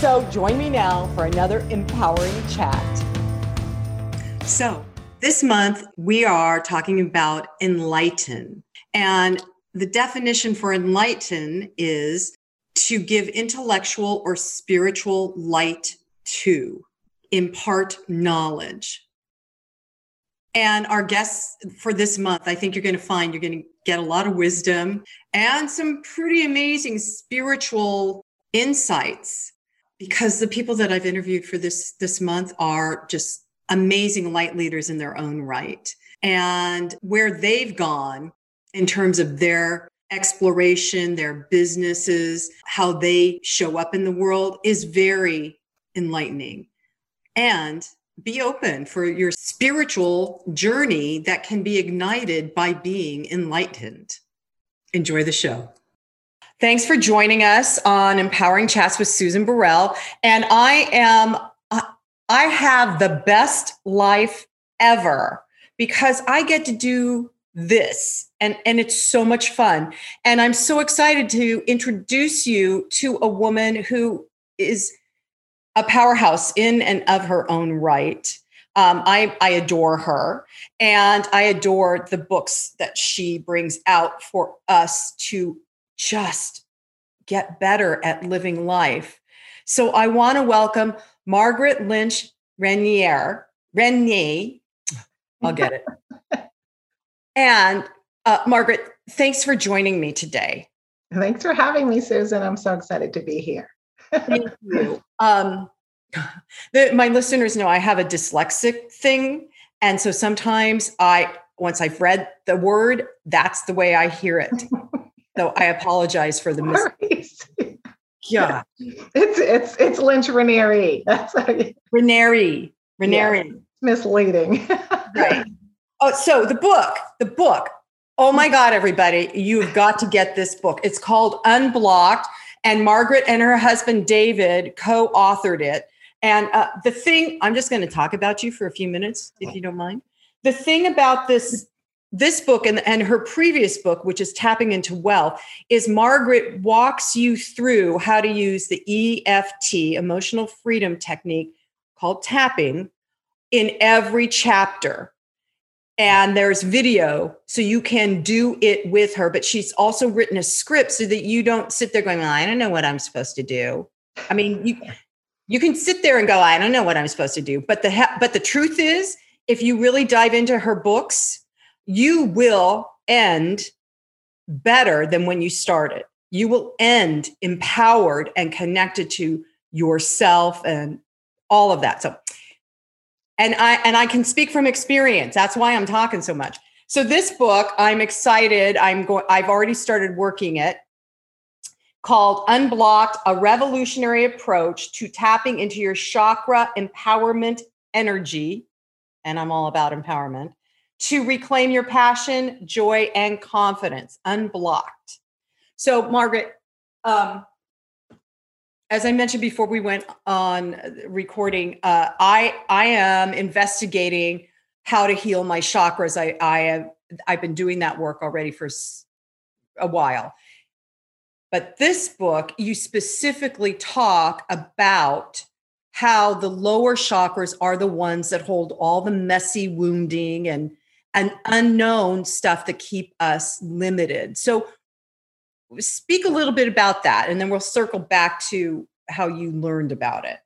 So join me now for another empowering chat. So, this month we are talking about enlighten. And the definition for enlighten is to give intellectual or spiritual light to, impart knowledge. And our guests for this month, I think you're going to find you're going to get a lot of wisdom and some pretty amazing spiritual insights because the people that I've interviewed for this this month are just amazing light leaders in their own right. And where they've gone in terms of their exploration, their businesses, how they show up in the world is very enlightening. And be open for your spiritual journey that can be ignited by being enlightened. Enjoy the show. Thanks for joining us on Empowering Chats with Susan Burrell. And I am, I have the best life ever because I get to do this and, and it's so much fun. And I'm so excited to introduce you to a woman who is a powerhouse in and of her own right. Um, I, I adore her and I adore the books that she brings out for us to just get better at living life. So I want to welcome Margaret Lynch Renier. Renier. I'll get it. and uh, Margaret, thanks for joining me today. Thanks for having me, Susan. I'm so excited to be here. Thank you. Um, the, my listeners know I have a dyslexic thing. And so sometimes I, once I've read the word, that's the way I hear it. So I apologize for the mis- Yeah. It's it's it's Lynch Raniere. That's Raniere. Raniere. Yeah, misleading. right. Oh, so the book, the book. Oh my God, everybody, you've got to get this book. It's called Unblocked, and Margaret and her husband David co-authored it. And uh, the thing, I'm just going to talk about you for a few minutes, if you don't mind. The thing about this this book and, and her previous book, which is Tapping into Wealth, is Margaret walks you through how to use the EFT, emotional freedom technique called tapping, in every chapter. And there's video, so you can do it with her. But she's also written a script so that you don't sit there going, well, I don't know what I'm supposed to do. I mean, you you can sit there and go, I don't know what I'm supposed to do. But the but the truth is, if you really dive into her books, you will end better than when you started. You will end empowered and connected to yourself and all of that. So, and I and I can speak from experience. That's why I'm talking so much. So this book, I'm excited. I'm going. I've already started working it. Called Unblocked: A Revolutionary Approach to Tapping into Your Chakra Empowerment Energy, and I'm all about empowerment to reclaim your passion, joy, and confidence unblocked. So, Margaret, um, as I mentioned before we went on recording, uh, I I am investigating how to heal my chakras. I I have I've been doing that work already for a while. But this book, you specifically talk about how the lower chakras are the ones that hold all the messy wounding and and unknown stuff that keep us limited. So, speak a little bit about that, and then we'll circle back to how you learned about it.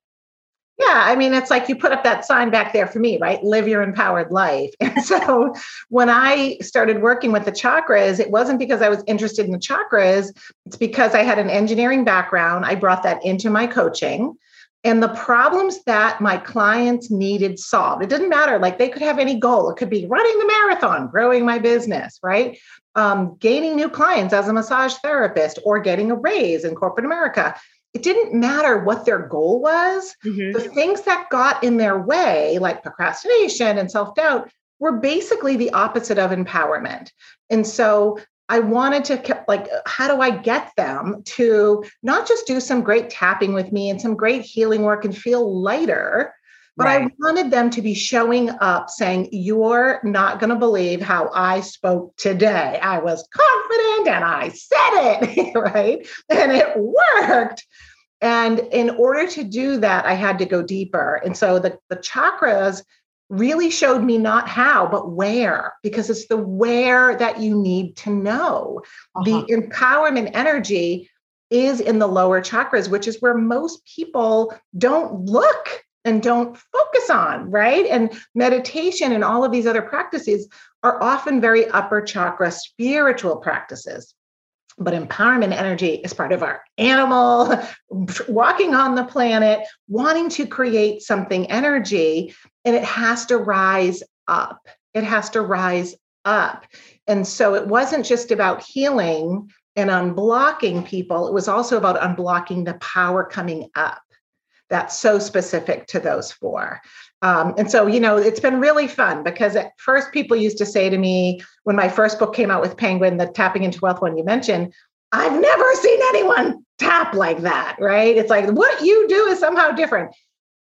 Yeah, I mean, it's like you put up that sign back there for me, right? Live your empowered life. And so when I started working with the chakras, it wasn't because I was interested in the chakras, it's because I had an engineering background. I brought that into my coaching and the problems that my clients needed solved. It didn't matter, like they could have any goal. It could be running the marathon, growing my business, right? Um, gaining new clients as a massage therapist, or getting a raise in corporate America. it didn't matter what their goal was. Mm-hmm. The things that got in their way, like procrastination and self doubt, were basically the opposite of empowerment. And so I wanted to like, how do I get them to not just do some great tapping with me and some great healing work and feel lighter, but right. I wanted them to be showing up saying, You're not going to believe how I spoke today. I was confident and I said it, right? And it worked. And in order to do that, I had to go deeper. And so the, the chakras really showed me not how, but where, because it's the where that you need to know. Uh-huh. The empowerment energy is in the lower chakras, which is where most people don't look and don't focus on, right? And meditation and all of these other practices are often very upper chakra spiritual practices. But empowerment energy is part of our animal, walking on the planet, wanting to create something energy, and it has to rise up. It has to rise up. And so it wasn't just about healing and unblocking people, it was also about unblocking the power coming up that's so specific to those four. Um, and so, you know, it's been really fun because at first people used to say to me when my first book came out with Penguin, the Tapping into Wealth one you mentioned, I've never seen anyone tap like that, right? It's like what you do is somehow different.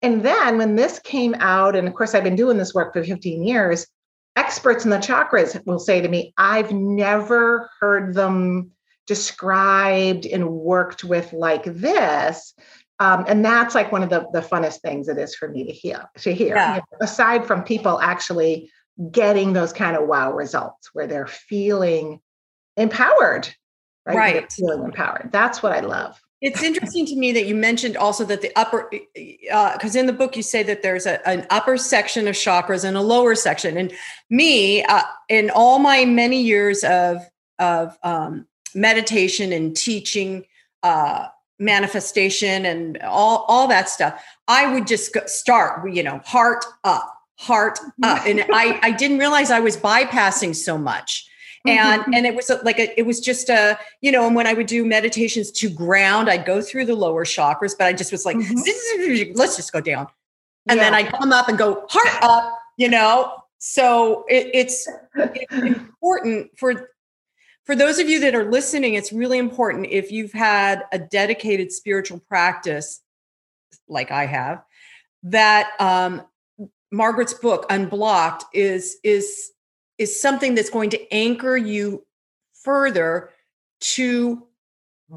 And then when this came out, and of course, I've been doing this work for 15 years, experts in the chakras will say to me, I've never heard them described and worked with like this. Um, and that's like one of the, the funnest things it is for me to hear to hear. Yeah. you know, aside from people actually getting those kind of wow results where they're feeling empowered right, right. feeling empowered. That's what i love. It's interesting to me that you mentioned also that the upper because uh, in the book you say that there's a, an upper section of chakras and a lower section. And me uh, in all my many years of of um, meditation and teaching uh, manifestation and all all that stuff i would just start you know heart up heart up and i i didn't realize i was bypassing so much and mm-hmm. and it was like a, it was just a you know and when i would do meditations to ground i'd go through the lower chakras but i just was like mm-hmm. let's just go down and yeah. then i come up and go heart up you know so it, it's, it's important for for those of you that are listening, it's really important if you've had a dedicated spiritual practice, like I have, that um, Margaret's book Unblocked is is is something that's going to anchor you further to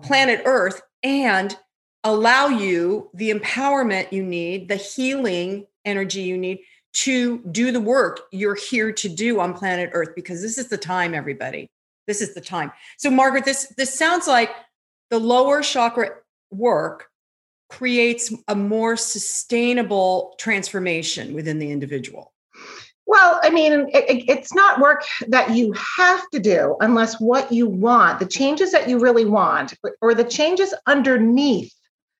planet Earth and allow you the empowerment you need, the healing energy you need to do the work you're here to do on planet Earth because this is the time, everybody this is the time. So margaret this this sounds like the lower chakra work creates a more sustainable transformation within the individual. Well, I mean, it, it's not work that you have to do unless what you want, the changes that you really want, or the changes underneath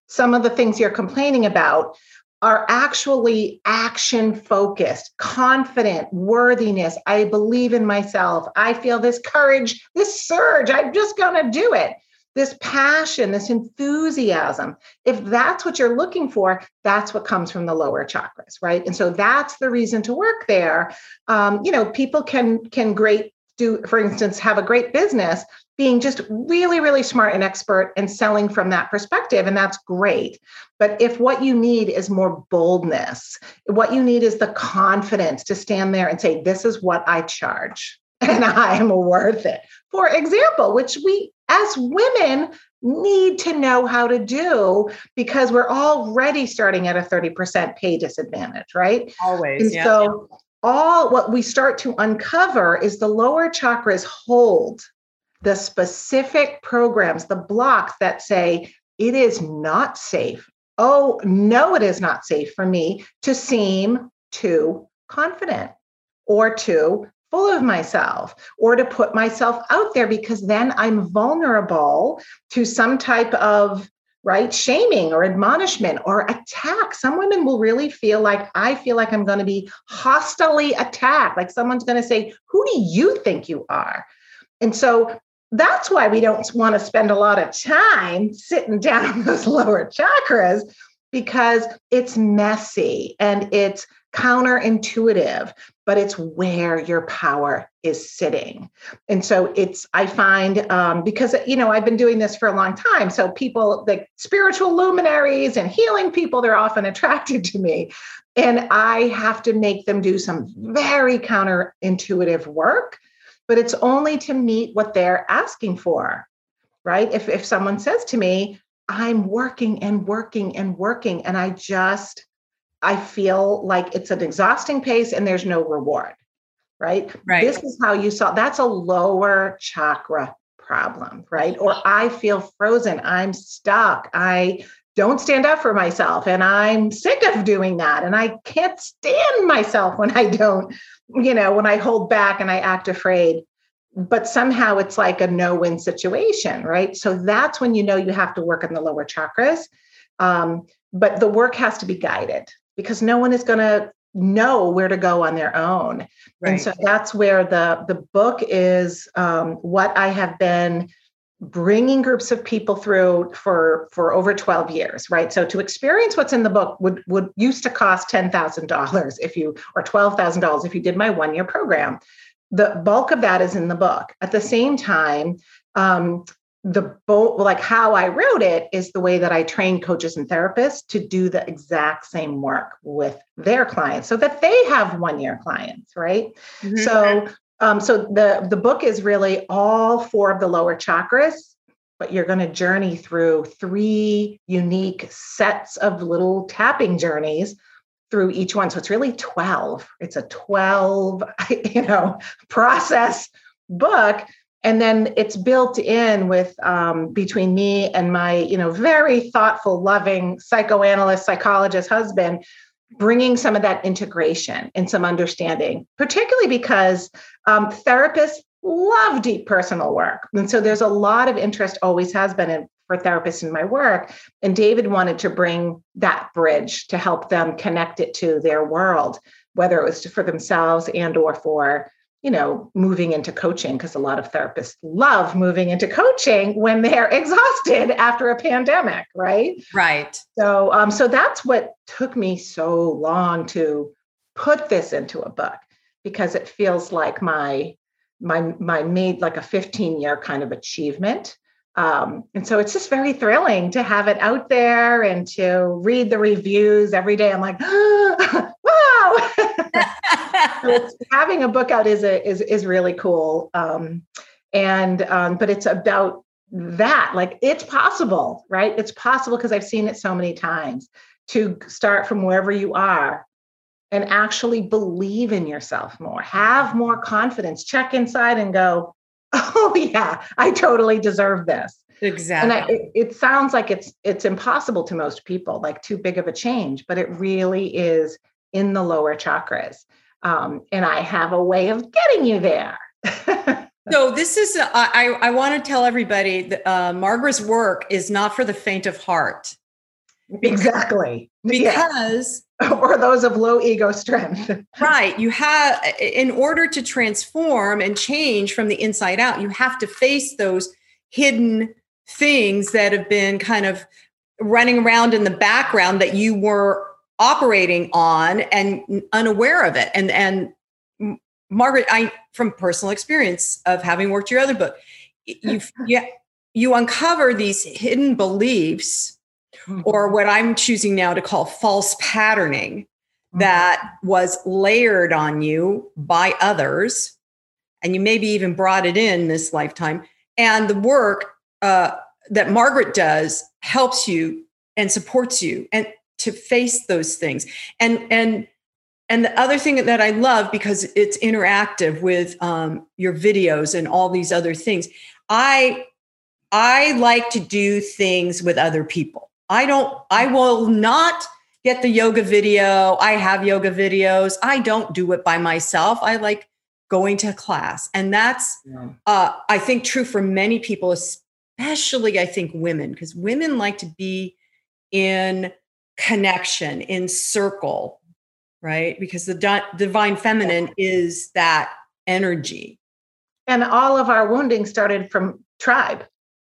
some of the things you're complaining about are actually action focused, confident, worthiness. I believe in myself. I feel this courage, this surge. I'm just going to do it. This passion, this enthusiasm. If that's what you're looking for, that's what comes from the lower chakras, right? And so that's the reason to work there. Um, you know, people can can great do, for instance, have a great business being just really, really smart and expert and selling from that perspective. And that's great. But if what you need is more boldness, what you need is the confidence to stand there and say, This is what I charge and I am worth it. For example, which we as women need to know how to do because we're already starting at a 30% pay disadvantage, right? Always. And yeah, so all what we start to uncover is the lower chakras hold the specific programs, the blocks that say it is not safe. Oh, no, it is not safe for me to seem too confident or too full of myself or to put myself out there because then I'm vulnerable to some type of right? Shaming or admonishment or attack. Some women will really feel like, I feel like I'm going to be hostilely attacked. Like someone's going to say, Who do you think you are? And so that's why we don't want to spend a lot of time sitting down on those lower chakras because it's messy and it's counterintuitive, but it's where your power is sitting. And so it's, I find, um, because, you know, I've been doing this for a long time. So people, the spiritual luminaries and healing people, they're often attracted to me. And I have to make them do some very counterintuitive work, but it's only to meet what they're asking for, right? If, if someone says to me, I'm working and working and working, and I just, I feel like it's an exhausting pace and there's no reward, right? Right. This is how you saw that's a lower chakra problem, right? Or I feel frozen, I'm stuck, I don't stand up for myself and I'm sick of doing that and I can't stand myself when I don't, you know, when I hold back and I act afraid. But somehow it's like a no win situation, right? So that's when you know you have to work on the lower chakras. Um, but the work has to be guided because no one is going to know where to go on their own. Right. And so that's where the the book is um, what I have been bringing groups of people through for for over 12 years right so to experience what's in the book would would used to cost $10,000 if you or $12,000 if you did my one year program the bulk of that is in the book at the same time um, the both like how I wrote it is the way that I train coaches and therapists to do the exact same work with their clients so that they have one year clients, right? Mm-hmm. So um, so the the book is really all four of the lower chakras, but you're going to journey through three unique sets of little tapping journeys through each one. So it's really 12. It's a 12, you know, process book and then it's built in with um, between me and my you know very thoughtful loving psychoanalyst psychologist husband bringing some of that integration and some understanding particularly because um, therapists love deep personal work. And so there's a lot of interest always has been in, for therapists in my work. And david wanted to bring that bridge to help them connect it to their world whether it was for themselves and or for you know, moving into coaching because a lot of therapists love moving into coaching when they're exhausted after a pandemic, right? Right. So, um, so that's what took me so long to put this into a book because it feels like my my my made like a 15 year kind of achievement. Um, and so it's just very thrilling to have it out there and to read the reviews every day. I'm like, having a book out is a, is is really cool. Um, and um, but it's about that. Like it's possible, right? It's possible because I've seen it so many times to start from wherever you are and actually believe in yourself more, have more confidence, check inside and go, oh yeah, I totally deserve this. Exactly. And I, it, it, sounds like it's it's impossible to most people, like too big of a change, but it really is in the lower chakras. Um, and I have a way of getting you there. so this is uh, I I want to tell everybody that uh, Margaret's work is not for the faint of heart. Exactly. Because yeah. or those of low ego strength. right. You have in order to transform and change from the inside out, you have to face those hidden things that have been kind of running around in the background that you were operating on and unaware of it. And and Margaret, I from personal experience of having worked your other book, you you, you uncover these hidden beliefs, mm-hmm. or what I'm choosing now to call false patterning, mm-hmm. that was layered on you by others, and you maybe even brought it in this lifetime. And the work uh, that Margaret does helps you and supports you. And to face those things. And and and the other thing that i love because it's interactive with um, your videos and all these other things i i like to do things with other people. I don't i will not get the yoga video. I have yoga videos. I don't do it by myself. I like going to class. And that's yeah. uh, i think true for many people especially i think women because women like to be in connection in circle right because the di- divine feminine is that energy And all of our wounding started from tribe,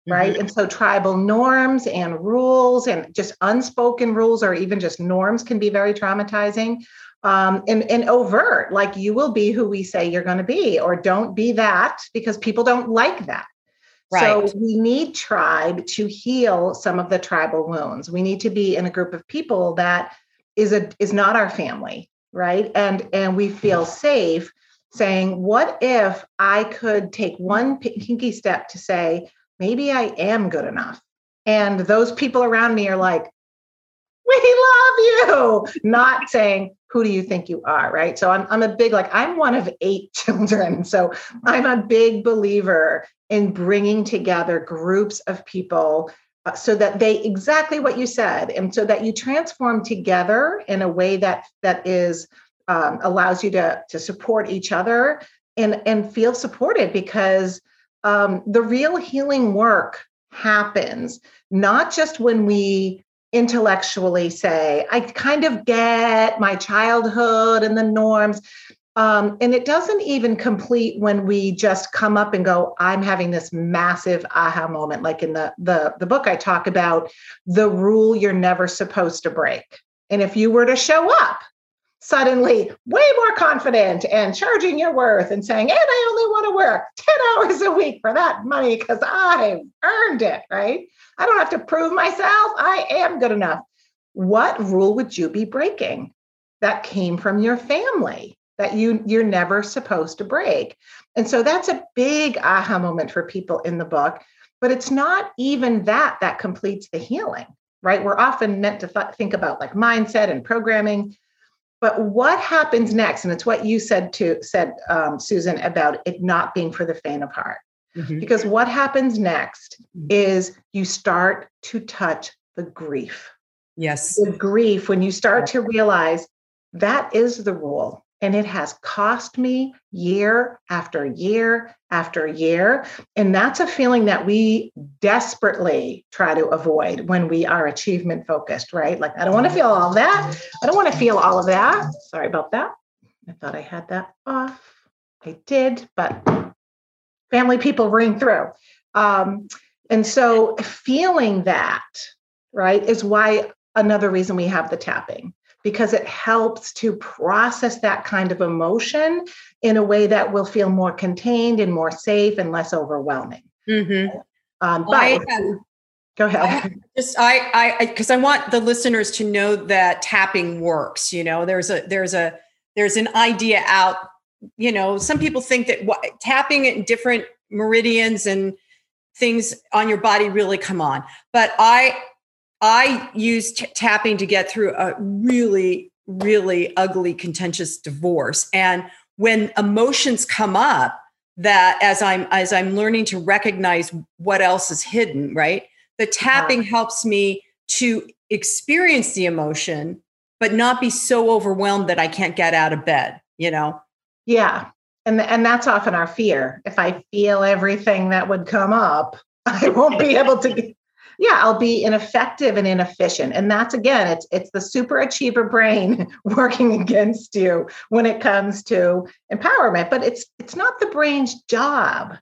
right? Mm-hmm. And so tribal norms and rules and just unspoken rules or even just norms can be very traumatizing. Um, and, and overt, like you will be who we say you're going to be, or don't be that because people don't like that. Right. So we need tribe to heal some of the tribal wounds. We need to be in a group of people that is a is not our family, right? And and we feel safe saying, what if I could take one pinky step to say, maybe I am good enough. And those people around me are like, we love you, not saying, who do you think you are? Right. So I'm, I'm a big, like, I'm one of eight children. So I'm a big believer in bringing together groups of people uh, so that they exactly what you said and so that you transform together in a way that that is um, allows you to to support each other and and feel supported because um, the real healing work happens not just when we intellectually say, I kind of get my childhood and the norms. Um, and it doesn't even complete when we just come up and go, I'm having this massive aha moment. Like in the, the, the book, I talk about the rule you're never supposed to break. And if you were to show up suddenly way more confident and charging your worth and saying, and I only want to work 10 hours a week for that money because I earned it, right? I don't have to prove myself. I am good enough. What rule would you be breaking that came from your family that you you're never supposed to break? And so that's a big aha moment for people in the book, but it's not even that that completes the healing, right? We're often meant to th- think about like mindset and programming but what happens next? And it's what you said to said, um, Susan, about it not being for the faint of heart. Mm-hmm. Because what happens next mm-hmm. is you start to touch the grief. Yes. The grief, when you start to realize that is the rule. And it has cost me year after year after year. And that's a feeling that we desperately try to avoid when we are achievement focused, right? Like, I don't want to feel all that. I don't want to feel all of that. Sorry about that. I thought I had that off. I did, but family people ring through. Um, and so feeling that, right, is why another reason we have the tapping because it helps to process that kind of emotion in a way that will feel more contained and more safe and less overwhelming. Mm-hmm. Um, but I, go ahead. I just I I because I want the listeners to know that tapping works. You know, there's a there's a there's an idea out. You know, some people think that what, tapping in different meridians and things on your body really come on, but I I used t- tapping to get through a really, really ugly, contentious divorce. And when emotions come up, that as I'm as I'm learning to recognize what else is hidden, right? The tapping helps me to experience the emotion, but not be so overwhelmed that I can't get out of bed, you know? Yeah. And, and that's often our fear. If I feel everything that would come up, I won't be able to yeah i'll be ineffective and inefficient. And that's again it's it's the super achiever brain working against you when it comes to empowerment. But it's it's not the brain's job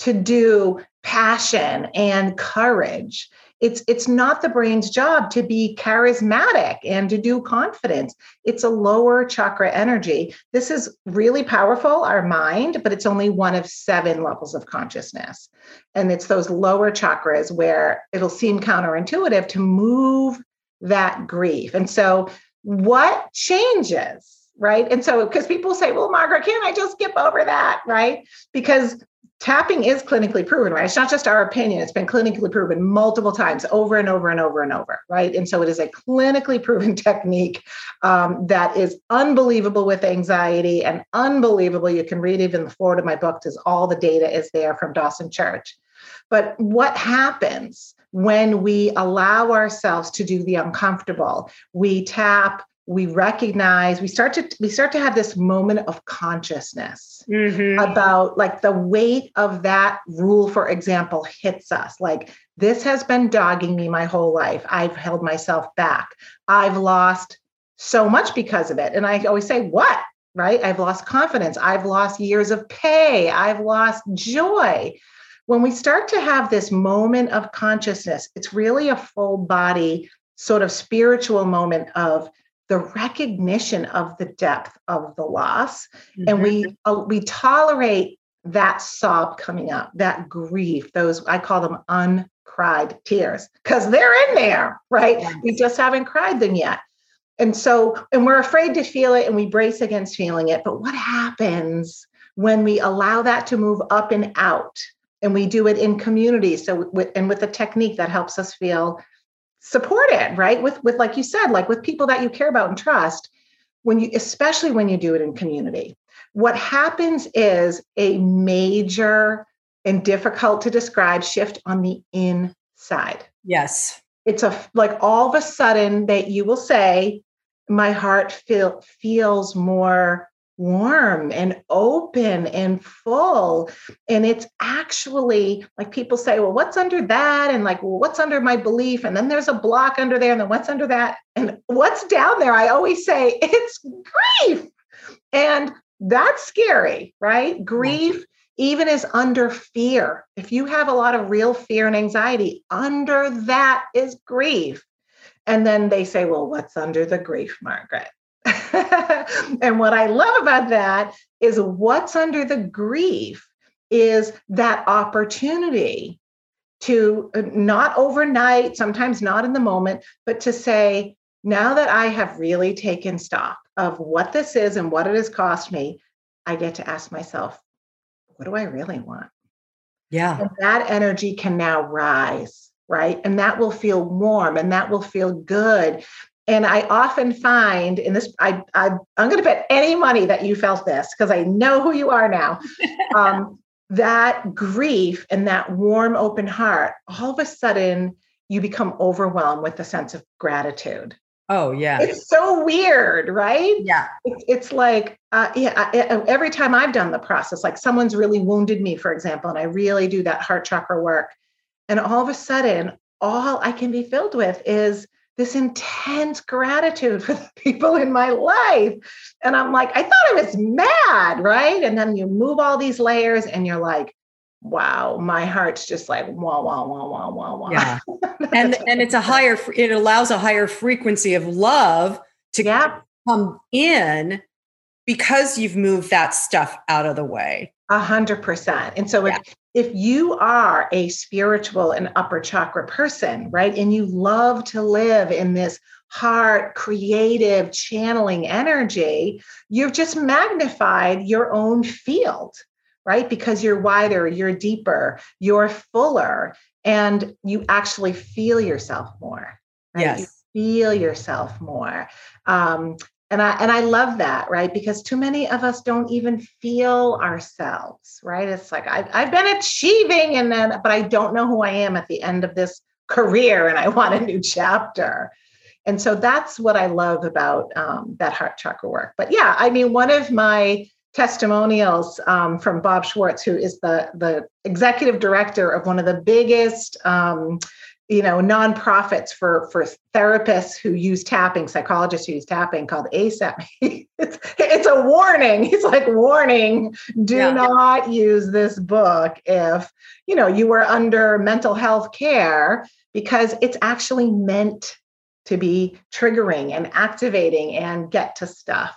to do passion and courage it's it's not the brain's job to be charismatic and to do confidence. It's a lower chakra energy. This is really powerful our mind but it's only one of seven levels of consciousness. And it's those lower chakras where it'll seem counterintuitive to move that grief. And so what changes right? And so because people say well margaret can't i just skip over that? Right? Because tapping is clinically proven, right? It's not just our opinion, it's been clinically proven multiple times over and over and over and over, right? And so it is a clinically proven technique um, that is unbelievable with anxiety and unbelievable. You can read even the foreword of my book, because all the data is there from Dawson Church. But what happens when we allow ourselves to do the uncomfortable? We tap, we recognize we start to we start to have this moment of consciousness mm-hmm. about like the weight of that rule for example hits us like this has been dogging me my whole life i've held myself back i've lost so much because of it and i always say what right? I've lost confidence. I've lost years of pay. I've lost joy. When we start to have this moment of consciousness, it's really a full body, sort of spiritual moment of the recognition of the depth of the loss. Mm-hmm. And we uh, we tolerate that sob coming up, that grief, those I call them uncried tears, because they're in there, right? Yes. We just haven't cried them yet. And so, and we're afraid to feel it and we brace against feeling it. But what happens when we allow that to move up and out? And we do it in community. So, with, and with a technique that helps us feel supported, right? With, with, like you said, like with people that you care about and trust, when you, especially when you do it in community. What happens is a major and difficult to describe shift on the inside. Yes. It's a like all of a sudden that you will say, my heart feel, feels more warm and open and full. And it's actually like people say, well, what's under that? And like, well, what's under my belief? And then there's a block under there. And then what's under that? And what's down there? I always say it's grief. And that's scary, right? Grief even is under fear. If you have a lot of real fear and anxiety, under that is grief. And then they say, well, what's under the grief, Margaret? and what I love about that is what's under the grief is that opportunity to uh, not overnight, sometimes not in the moment, but to say, now that I have really taken stock of what this is and what it has cost me, I get to ask myself, what do I really want? Yeah. And that energy can now rise right? And that will feel warm and that will feel good. And I often find in this, I, I am going to bet any money that you felt this because I know who you are now. um, that grief and that warm, open heart, all of a sudden you become overwhelmed with a sense of gratitude. Oh yeah, it's so weird, right? Yeah, it's, it's like uh, yeah. I, every time I've done the process, like someone's really wounded me, for example, and I really do that heart chakra work, and all of a sudden, all I can be filled with is this intense gratitude for the people in my life. And I'm like, I thought I was mad, right? And then you move all these layers and you're like, wow, my heart's just like wah, wah, wah, wah, wah, wah. Yeah. and and it's a higher, it allows a higher frequency of love to yeah. come in because you've moved that stuff out of the way. A hundred percent. And so yeah. if, if you are a spiritual and upper chakra person, right, and you love to live in this heart, creative, channeling energy, you've just magnified your own field, right? Because you're wider, you're deeper, you're fuller, and you actually feel yourself more. Right? Yes. You feel yourself more. Um, and i and i love that right? Because too many of us don't even feel ourselves right? It's like i've, I've been achieving and then but i don't know who i am at the end of this career and i want a new chapter. And so that's what i love about um, that heart chakra work. But yeah i mean one of my testimonials um, from bob Schwarz who is the the executive director of one of the biggest um, you know nonprofits for for therapists who use tapping psychologists who use tapping called ACEP it's, it's a warning he's like warning do yeah. not use this book if you know you were under mental health care because it's actually meant to be triggering and activating and get to stuff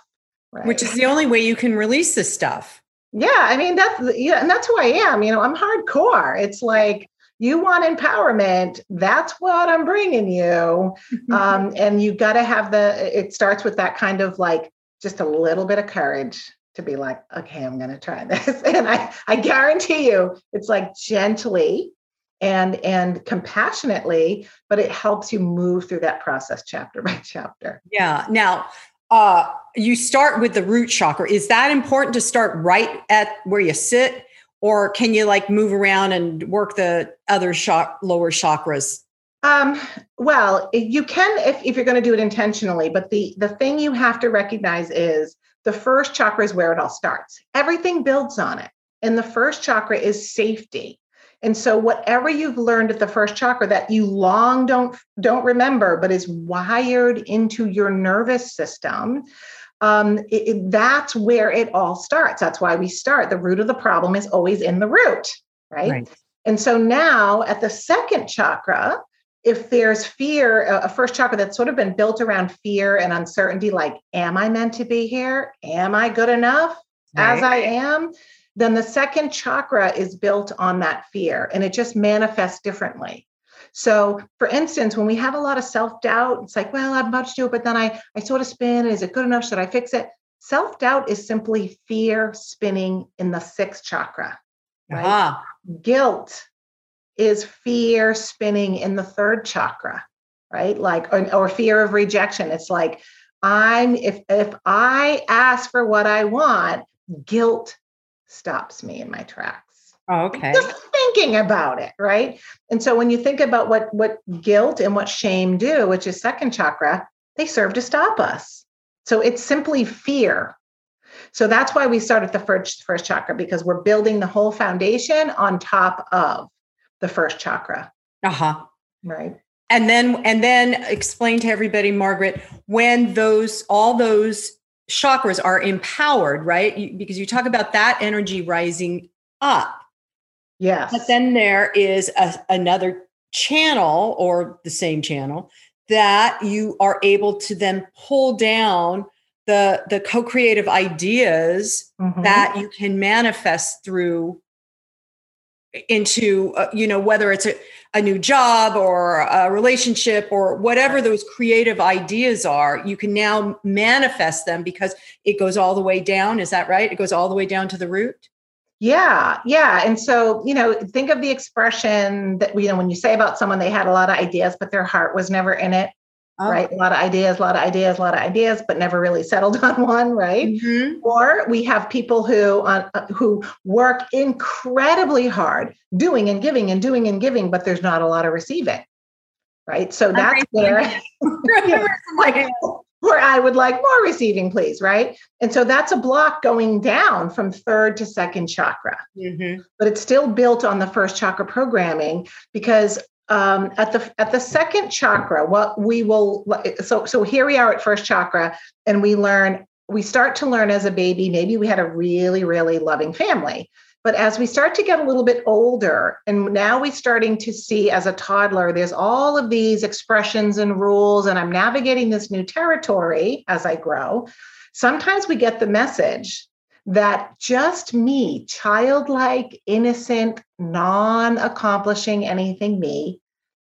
right? which is the only way you can release this stuff yeah i mean that's yeah and that's who i am you know i'm hardcore it's like you want empowerment that's what i'm bringing you. Um, and you got to have the it starts with that kind of like just a little bit of courage to be like okay i'm going to try this. And i i guarantee you it's like gently and and compassionately but it helps you move through that process chapter by chapter. Yeah now uh you start with the root chakra. Is that important to start right at where you sit or can you like move around and work the other shock, lower chakras? Um, well you can if, if you're going to do it intentionally but the the thing you have to recognize is the first chakra is where it all starts. Everything builds on it and the first chakra is safety. And so whatever you've learned at the first chakra that you long don't don't remember but is wired into your nervous system um, it, it, that's where it all starts. That's why we start. The root of the problem is always in the root, right? right. And so now at the second chakra, if there's fear, a first chakra that's sort of been built around fear and uncertainty, like, am I meant to be here? Am I good enough right. as I am? Then the second chakra is built on that fear and it just manifests differently. So, for instance, when we have a lot of self doubt, it's like, well, I'm about to do it, but then I, I sort of spin. Is it good enough? Should I fix it? Self doubt is simply fear spinning in the sixth chakra. Right? Uh-huh. Guilt is fear spinning in the third chakra, right? Like, or, or fear of rejection. It's like, I'm, if, if I ask for what I want, guilt stops me in my tracks. Oh, okay. Just thinking about it, right? And so when you think about what what guilt and what shame do, which is second chakra, they serve to stop us. So it's simply fear. So that's why we start at the first first chakra because we're building the whole foundation on top of the first chakra. Uh-huh. Right. And then and then explain to everybody Margaret when those all those chakras are empowered, right? You, because you talk about that energy rising up Yes. But then there is a, another channel or the same channel that you are able to then pull down the the co-creative ideas mm-hmm. that you can manifest through into uh, you know whether it's a, a new job or a relationship or whatever those creative ideas are you can now manifest them because it goes all the way down is that right it goes all the way down to the root yeah, yeah. And so, you know, think of the expression that, you know, when you say about someone, they had a lot of ideas, but their heart was never in it, oh. right? A lot of ideas, a lot of ideas, a lot of ideas, but never really settled on one, right? Mm-hmm. Or we have people who, uh, uh, who work incredibly hard doing and giving and doing and giving, but there's not a lot of receiving, right? So that's where, yeah, like, or I would like more receiving, please, right? And so that's a block going down from third to second chakra. Mm-hmm. But it's still built on the first chakra programming because um, at the at the second chakra, what we will so so here we are at first chakra, and we learn we start to learn as a baby. Maybe we had a really really loving family, but as we start to get a little bit older, and now we're starting to see as a toddler, there's all of these expressions and rules, and I'm navigating this new territory as I grow. Sometimes we get the message that just me, childlike, innocent, non accomplishing anything me,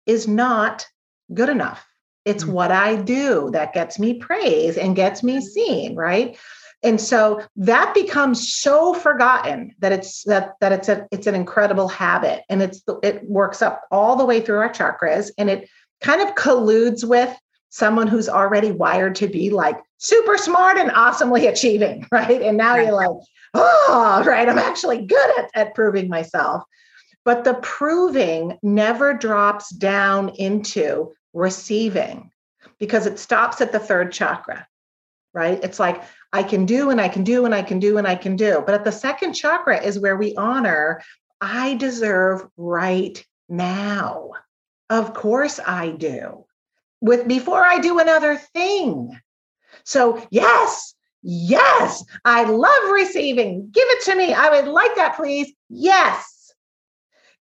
is not good enough. It's mm-hmm. what I do that gets me praise and gets me seen, right? And so that becomes so forgotten that it's that that it's a it's an incredible habit. And it's it works up all the way through our chakras and it kind of colludes with someone who's already wired to be like super smart and awesomely achieving right? And now right. you're like oh right? I'm actually good at, at proving myself. But the proving never drops down into receiving because it stops at the third chakra right it's like I can do and I can do and I can do and I can do. But at the second chakra is where we honor, I deserve right now. Of course I do. With before I do another thing. So, yes, yes, I love receiving. Give it to me. I would like that, please. Yes.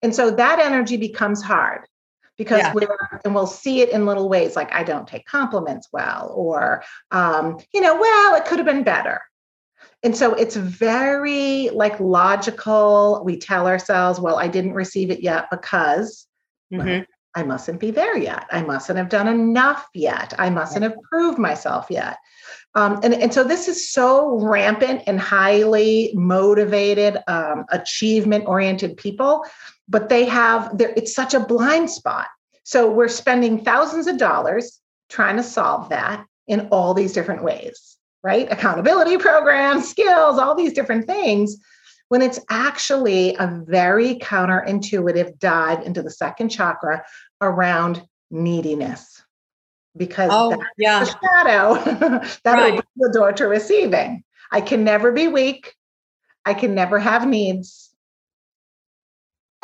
And so that energy becomes hard because yeah. we're and we'll see it in little ways like i don't take compliments well or um, you know well it could have been better and so it's very like logical we tell ourselves well i didn't receive it yet because mm-hmm. well, i mustn't be there yet. I mustn't have done enough yet. I mustn't have proved myself yet. Um, and, and so this is so rampant and highly motivated um, achievement oriented people but they have it's such a blind spot. So we're spending thousands of dollars trying to solve that in all these different ways right? Accountability programs skills all these different things when it's actually a very counterintuitive dive into the second chakra around neediness because oh, yeah. the shadow that right. opens the door to receiving i can never be weak i can never have needs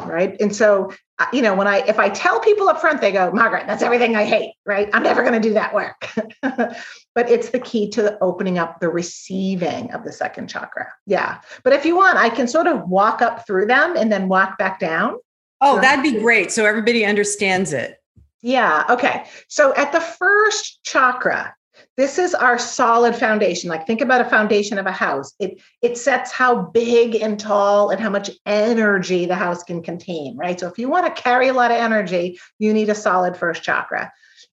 right? And so, uh, you know, when I if I tell people up front, they go, Margaret, that's everything I hate, right? I'm never going to do that work. but it's the key to opening up the receiving of the second chakra. Yeah. But if you want, I can sort of walk up through them and then walk back down. Oh, that'd be great. So everybody understands it. Yeah. Okay. So at the first chakra, this is our solid foundation like think about a foundation of a house it it sets how big and tall and how much energy the house can contain right so if you want to carry a lot of energy you need a solid first chakra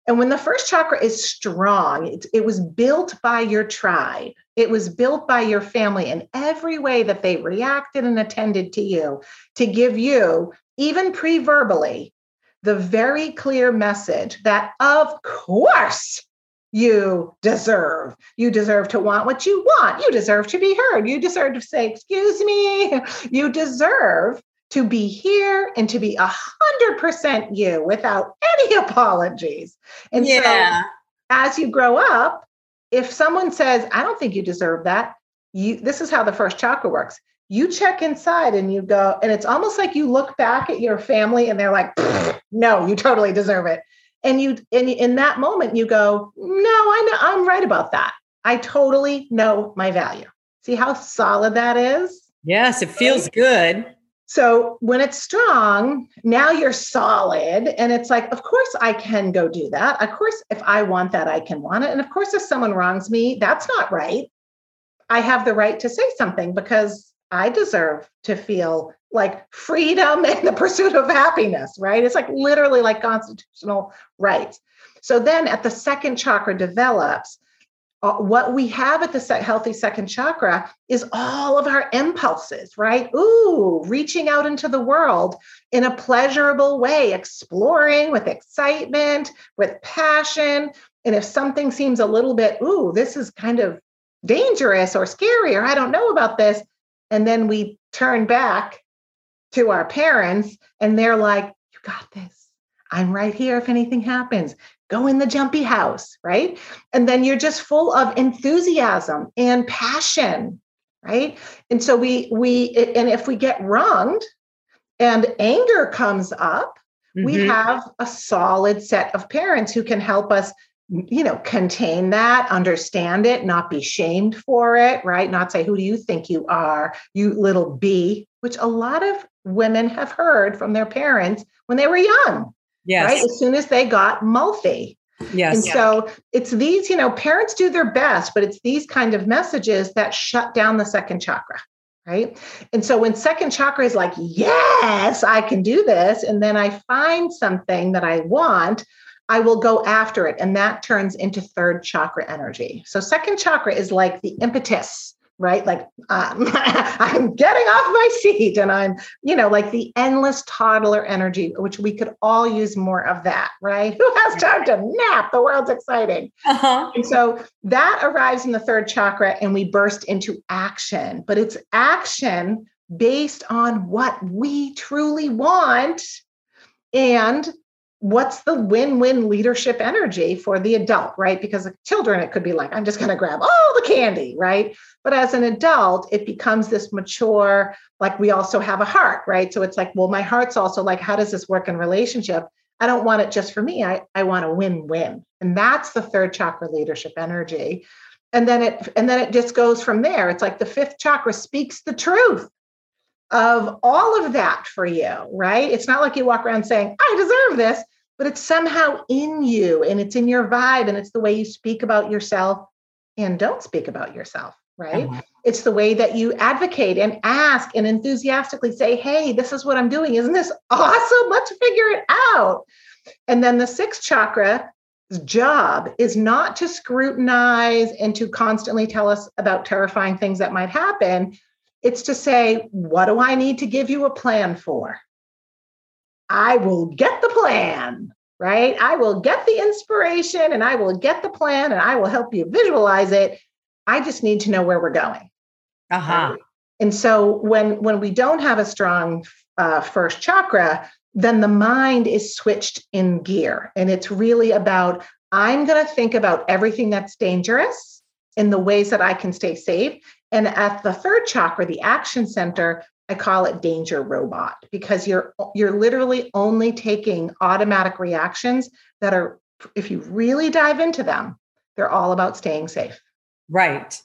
and when the first chakra is strong it, it was built by your tribe it was built by your family in every way that they reacted and attended to you to give you even pre-verbally the very clear message that of course you deserve. You deserve to want what you want. You deserve to be heard. You deserve to say, Excuse me. You deserve to be here and to be a hundred percent you without any apologies. And yeah. so as you grow up, if someone says, I don't think you deserve that, you this is how the first chakra works. You check inside and you go, and it's almost like you look back at your family and they're like, no, you totally deserve it. And you and in that moment you go no i know i'm right about that. I totally know my value. See how solid that is? Yes it feels good. So when it's strong now you're solid and it's like of course i can go do that. Of course if i want that i can want it. And of course if someone wrongs me that's not right. I have the right to say something because i deserve to feel like freedom and the pursuit of happiness, right? It's like literally like constitutional rights. So then at the second chakra develops, uh, what we have at the healthy second chakra is all of our impulses, right? Ooh, reaching out into the world in a pleasurable way, exploring with excitement, with passion. And if something seems a little bit, ooh, this is kind of dangerous or scary, or I don't know about this, and then we turn back to our parents and they're like, You got this. I'm right here if anything happens. Go in the jumpy house, right? And then you're just full of enthusiasm and passion, right? And so we we and if we get wronged and anger comes up, mm-hmm. we have a solid set of parents who can help us you know contain that understand it not be shamed for it right not say who do you think you are you little b which a lot of women have heard from their parents when they were young. Yes. Right. As soon as they got multi. Yes. And yeah. so it's these, you know, parents do their best, but it's these kind of messages that shut down the second chakra. Right. And so when second chakra is like, yes, I can do this, and then I find something that I want, I will go after it. And that turns into third chakra energy. So second chakra is like the impetus right? Like um, I'm getting off my seat and I'm, you know, like the endless toddler energy, which we could all use more of that, right? Who has time to nap? The world's exciting. Uh-huh. And so that arrives in the third chakra and we burst into action, but it's action based on what we truly want and what's the win-win leadership energy for the adult right? Because children it could be like i'm just going to grab all the candy right? But as an adult it becomes this mature like we also have a heart right? So it's like well my heart's also like how does this work in relationship? I don't want it just for me i, I want a win-win. And that's the third chakra leadership energy. And then it and then it just goes from there. It's like the fifth chakra speaks the truth of all of that for you, right? It's not like you walk around saying, I deserve this, but it's somehow in you and it's in your vibe and it's the way you speak about yourself and don't speak about yourself, right? Uh-huh. It's the way that you advocate and ask and enthusiastically say, Hey, this is what I'm doing. Isn't this awesome? Let's figure it out. And then the sixth chakra job is not to scrutinize and to constantly tell us about terrifying things that might happen, it's to say, what do I need to give you a plan for? I will get the plan, right? I will get the inspiration and I will get the plan and I will help you visualize it. I just need to know where we're going. Uh-huh. Right? And so when when we don't have a strong uh, first chakra, then the mind is switched in gear, and it's really about I'm going to think about everything that's dangerous in the ways that I can stay safe, and at the third chakra, the action center, I call it danger robot because you're you're literally only taking automatic reactions that are if you really dive into them, they're all about staying safe. Right.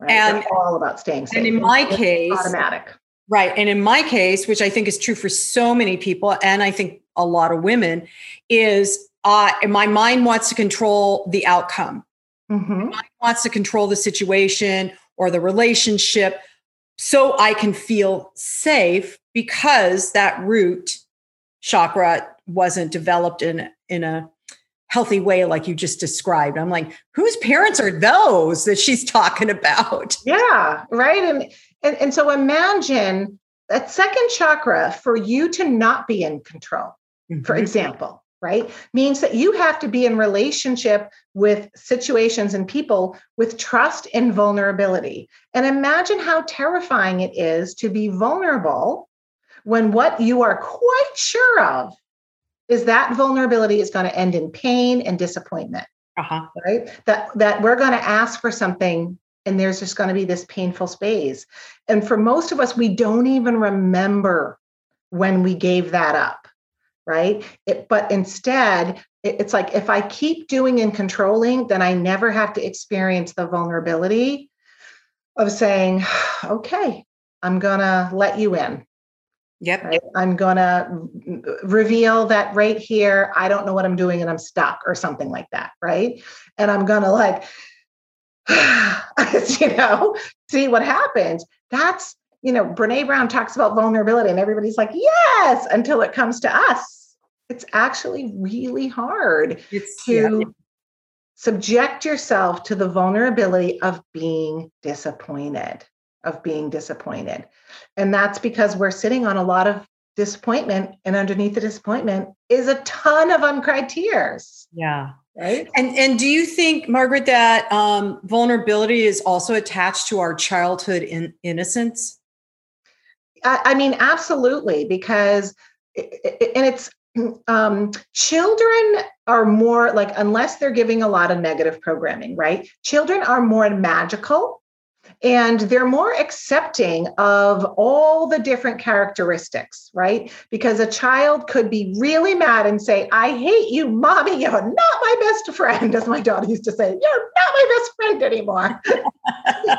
right? And they're all about staying safe. And in my it's case, automatic. Right. And in my case, which I think is true for so many people, and I think a lot of women, is uh, my mind wants to control the outcome. Mm-hmm. wants to control the situation or the relationship so I can feel safe because that root chakra wasn't developed in, in a healthy way like you just described. I'm like, whose parents are those that she's talking about? Yeah, right. And and, and so imagine that second chakra for you to not be in control, mm-hmm. for example, right? Means that you have to be in relationship with situations and people with trust and vulnerability. And imagine how terrifying it is to be vulnerable when what you are quite sure of is that vulnerability is going to end in pain and disappointment. Uh-huh. Right? That that we're going to ask for something and there's just going to be this painful space. And for most of us, we don't even remember when we gave that up, right? It, but instead, it, it's like if I keep doing and controlling, then I never have to experience the vulnerability of saying, okay, I'm going to let you in. Yep. Right? I'm going to reveal that right here, I don't know what I'm doing and I'm stuck or something like that. Right. And I'm going to like, you know, see what happens. That's, you know, Brene Brown talks about vulnerability and everybody's like, yes, until it comes to us. It's actually really hard it's, to yeah. subject yourself to the vulnerability of being disappointed, of being disappointed. And that's because we're sitting on a lot of disappointment and underneath the disappointment is a ton of uncried tears. Yeah. Right. And and do you think, Margaret, that um, vulnerability is also attached to our childhood in, innocence? I, I mean, absolutely, because it, and it's um, children are more like unless they're giving a lot of negative programming, right? Children are more magical and they're more accepting of all the different characteristics, right? Because a child could be really mad and say, I hate you, mommy, you're not my best friend, as my daughter used to say, you're not my best friend anymore.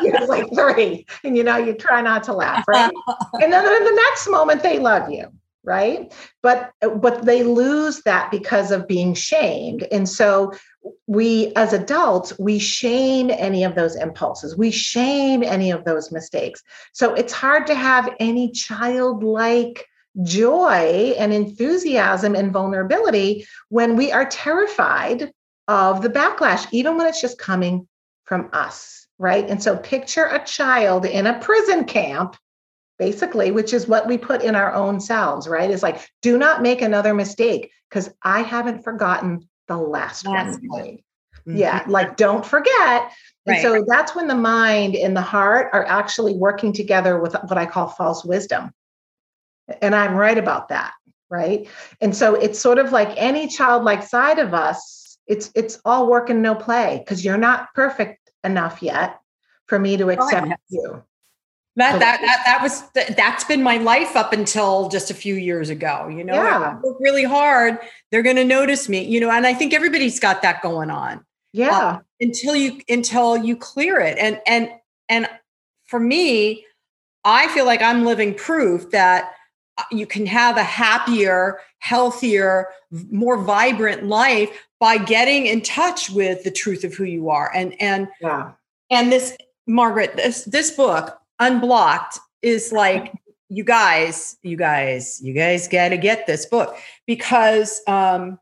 You're like three, and you know, you try not to laugh, right? and then in the next moment, they love you right? But but they lose that because of being shamed. And so we as adults we shame any of those impulses. We shame any of those mistakes. So it's hard to have any childlike joy and enthusiasm and vulnerability when we are terrified of the backlash even when it's just coming from us right? And so picture a child in a prison camp basically, which is what we put in our own selves, right? Is like, do not make another mistake because I haven't forgotten the last, last one. Mm-hmm. Yeah, like don't forget. And right. so that's when the mind and the heart are actually working together with what I call false wisdom. And I'm right about that, right? And so it's sort of like any childlike side of us, it's it's all work and no play because you're not perfect enough yet for me to accept oh, you. That, that that that was that's been my life up until just a few years ago. You know, yeah. I work really hard. They're going to notice me. You know, and I think everybody's got that going on. Yeah. Uh, until you until you clear it, and and and for me, I feel like I'm living proof that uh, you can have a happier, healthier, more vibrant life by getting in touch with the truth of who you are. And and yeah. and this Margaret, this this book unblocked is like you guys you guys you guys got to get this book. Because um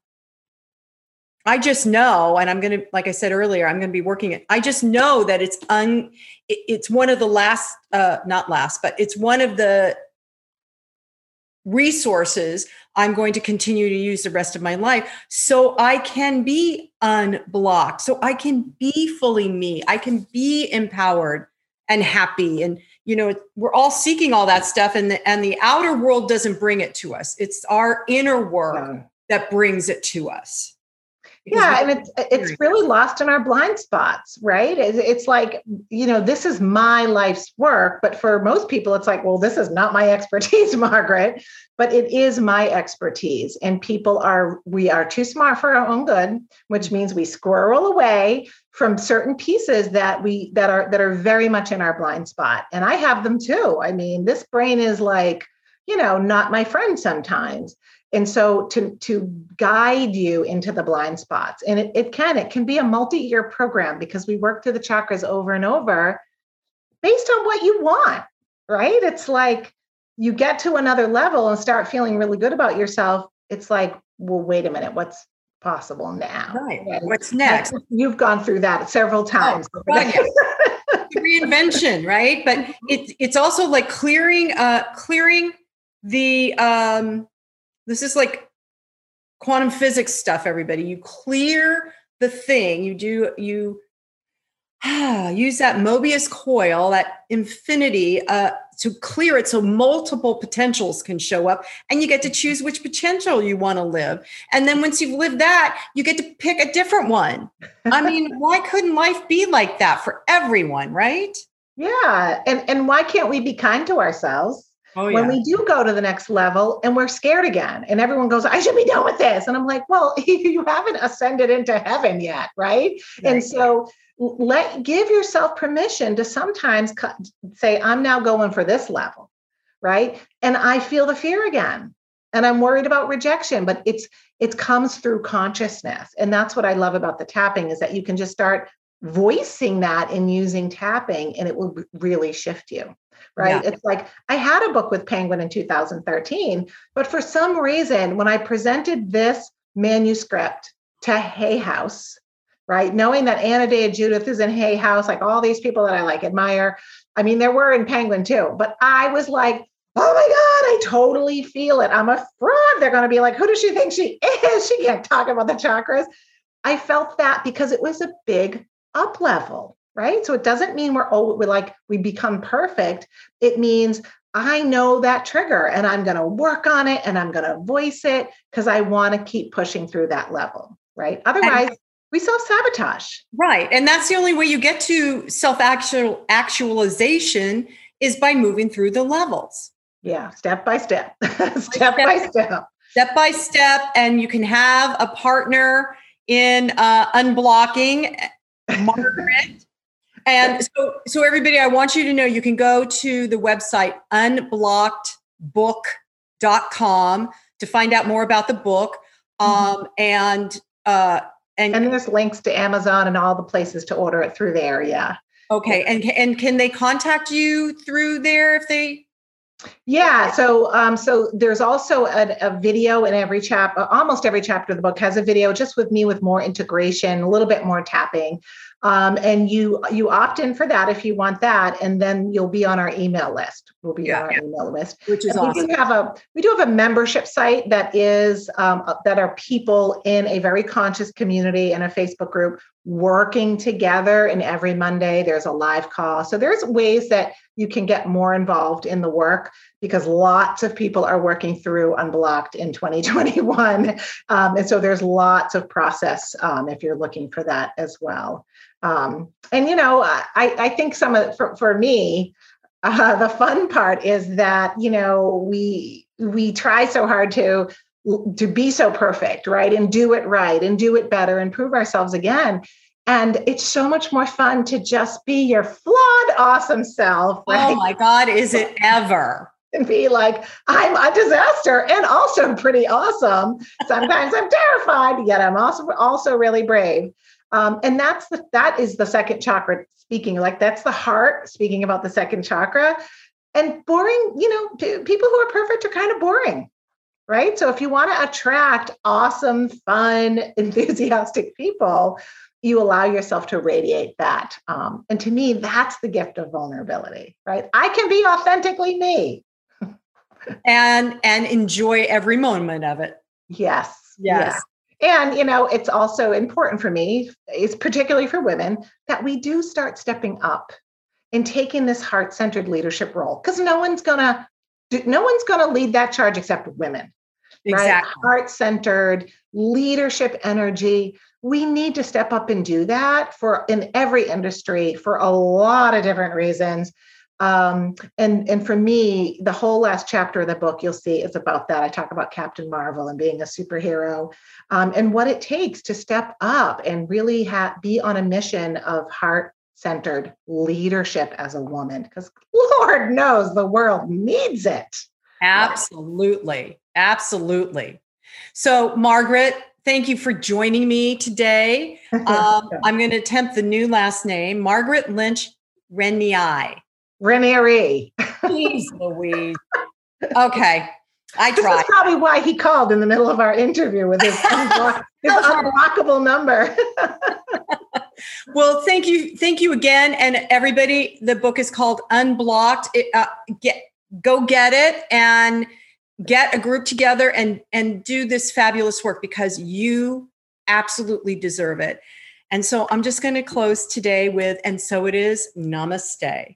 i just know and i'm going to like i said earlier i'm going to be working it. I just know that it's un it's one of the last uh not last but it's one of the resources i'm going to continue to use the rest of my life. So i can be unblocked. So i can be fully me. I can be empowered and happy and you know we're all seeking all that stuff and the and the outer world doesn't bring it to us. It's our inner work that brings it to us. Yeah and it's it's really lost in our blind spots right? It's like you know this is my life's work but for most people it's like well this is not my expertise margaret but it is my expertise. And people are we are too smart for our own good which mm-hmm. means we squirrel away from certain pieces that we that are that are very much in our blind spot. And i have them too. I mean this brain is like you know not my friend sometimes. And so to to guide you into the blind spots and it, it can it can be a multi-year program because we work through the chakras over and over based on what you want right? It's like you get to another level and start feeling really good about yourself. It's like well wait a minute what's possible now right, right? what's next you've gone through that several oh, times oh, right. reinvention right but it's it's also like clearing uh clearing the um this is like quantum physics stuff, everybody. You clear the thing, you do, you use that Mobius coil, that infinity, uh, to clear it so multiple potentials can show up and you get to choose which potential you want to live. And then once you've lived that, you get to pick a different one. I mean, why couldn't life be like that for everyone, right? Yeah. And and why can't we be kind to ourselves? Oh, when we do go to the next level and we're scared again and everyone goes i should be done with this and i'm like well you haven't ascended into heaven yet right, right. and so let give yourself permission to sometimes say i'm now going for this level right and i feel the fear again and i'm worried about rejection but it's it comes through consciousness and that's what i love about the tapping is that you can just start voicing that and using tapping and it will really shift you right? Yeah. It's like I had a book with Penguin in 2013, but for some reason, when I presented this manuscript to Hay House, right, knowing that Anodea Judith is in Hay House, like all these people that I like admire. I mean, there were in Penguin too, but I was like, oh my God, I totally feel it. I'm a fraud. They're going to be like, who does she think she is? She can't talk about the chakras. I felt that because it was a big up level right? So it doesn't mean we're oh we're like we become perfect. It means I know that trigger and I'm going to work on it and I'm going to voice it because I want to keep pushing through that level, right? Otherwise, and, we self sabotage. Right. And that's the only way you get to self actualization is by moving through the levels. Yeah, step by step, step, step by step. Step by step. And you can have a partner in uh, unblocking Margaret and so, so everybody, I want you to know you can go to the website unblockedbook.com to find out more about the book. Mm-hmm. Um, and uh, and, and there's links to Amazon and all the places to order it through there. Yeah. Okay. And and can they contact you through there if they yeah, so um, so there's also a, a video in every chapter. Almost every chapter of the book has a video, just with me with more integration, a little bit more tapping. Um, and you you opt in for that if you want that, and then you'll be on our email list. We'll be yeah, on our yeah. email list, which is and awesome. We do have a we do have a membership site that is um, uh, that are people in a very conscious community and a Facebook group working together. And every Monday there's a live call. So there's ways that you can get more involved in the work because lots of people are working through Unblocked in 2021. Um, and so there's lots of process um, if you're looking for that as well. Um, and, you know, I, I think some of, for, for me, uh, the fun part is that, you know, we, we try so hard to to be so perfect, right? And do it right and do it better and prove ourselves again. And it's so much more fun to just be your flawed, awesome self. Oh right? Oh my God, is it ever? And be like, I'm a disaster and also pretty awesome. Sometimes I'm terrified, yet I'm also also really brave. Um, and that's the that is the second chakra speaking. Like that's the heart speaking about the second chakra. And boring, you know, people who are perfect are kind of boring right? So if you want to attract awesome, fun, enthusiastic people, you allow yourself to radiate that. Um, and to me, that's the gift of vulnerability, right? I can be authentically me. and and enjoy every moment of it. Yes. Yes. And you know, it's also important for me, it's particularly for women, that we do start stepping up and taking this heart-centered leadership role because no one's gonna no one's gonna lead that charge except women. Exactly. Right? Heart-centered leadership energy we need to step up and do that for in every industry for a lot of different reasons um, and and for me the whole last chapter of the book you'll see is about that. I talk about captain marvel and being a superhero um, and what it takes to step up and really ha- be on a mission of heart centered leadership as a woman because lord knows the world needs it. Absolutely. Absolutely. So margaret thank you for joining me today. Um, i'm going to attempt the new last name margaret lynch renier Ranieri. Please, Louise. Okay. I tried. This is probably why he called in the middle of our interview with his, unblock- his unblockable number. well, thank you, thank you again, and everybody. The book is called Unblocked. It, uh, get go get it and get a group together and and do this fabulous work because you absolutely deserve it. And so I'm just going to close today with, and so it is. Namaste.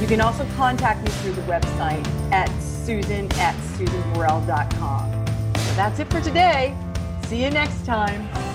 You can also contact me through the website at susan at susanburrell.com. So that's it for today. See you next time.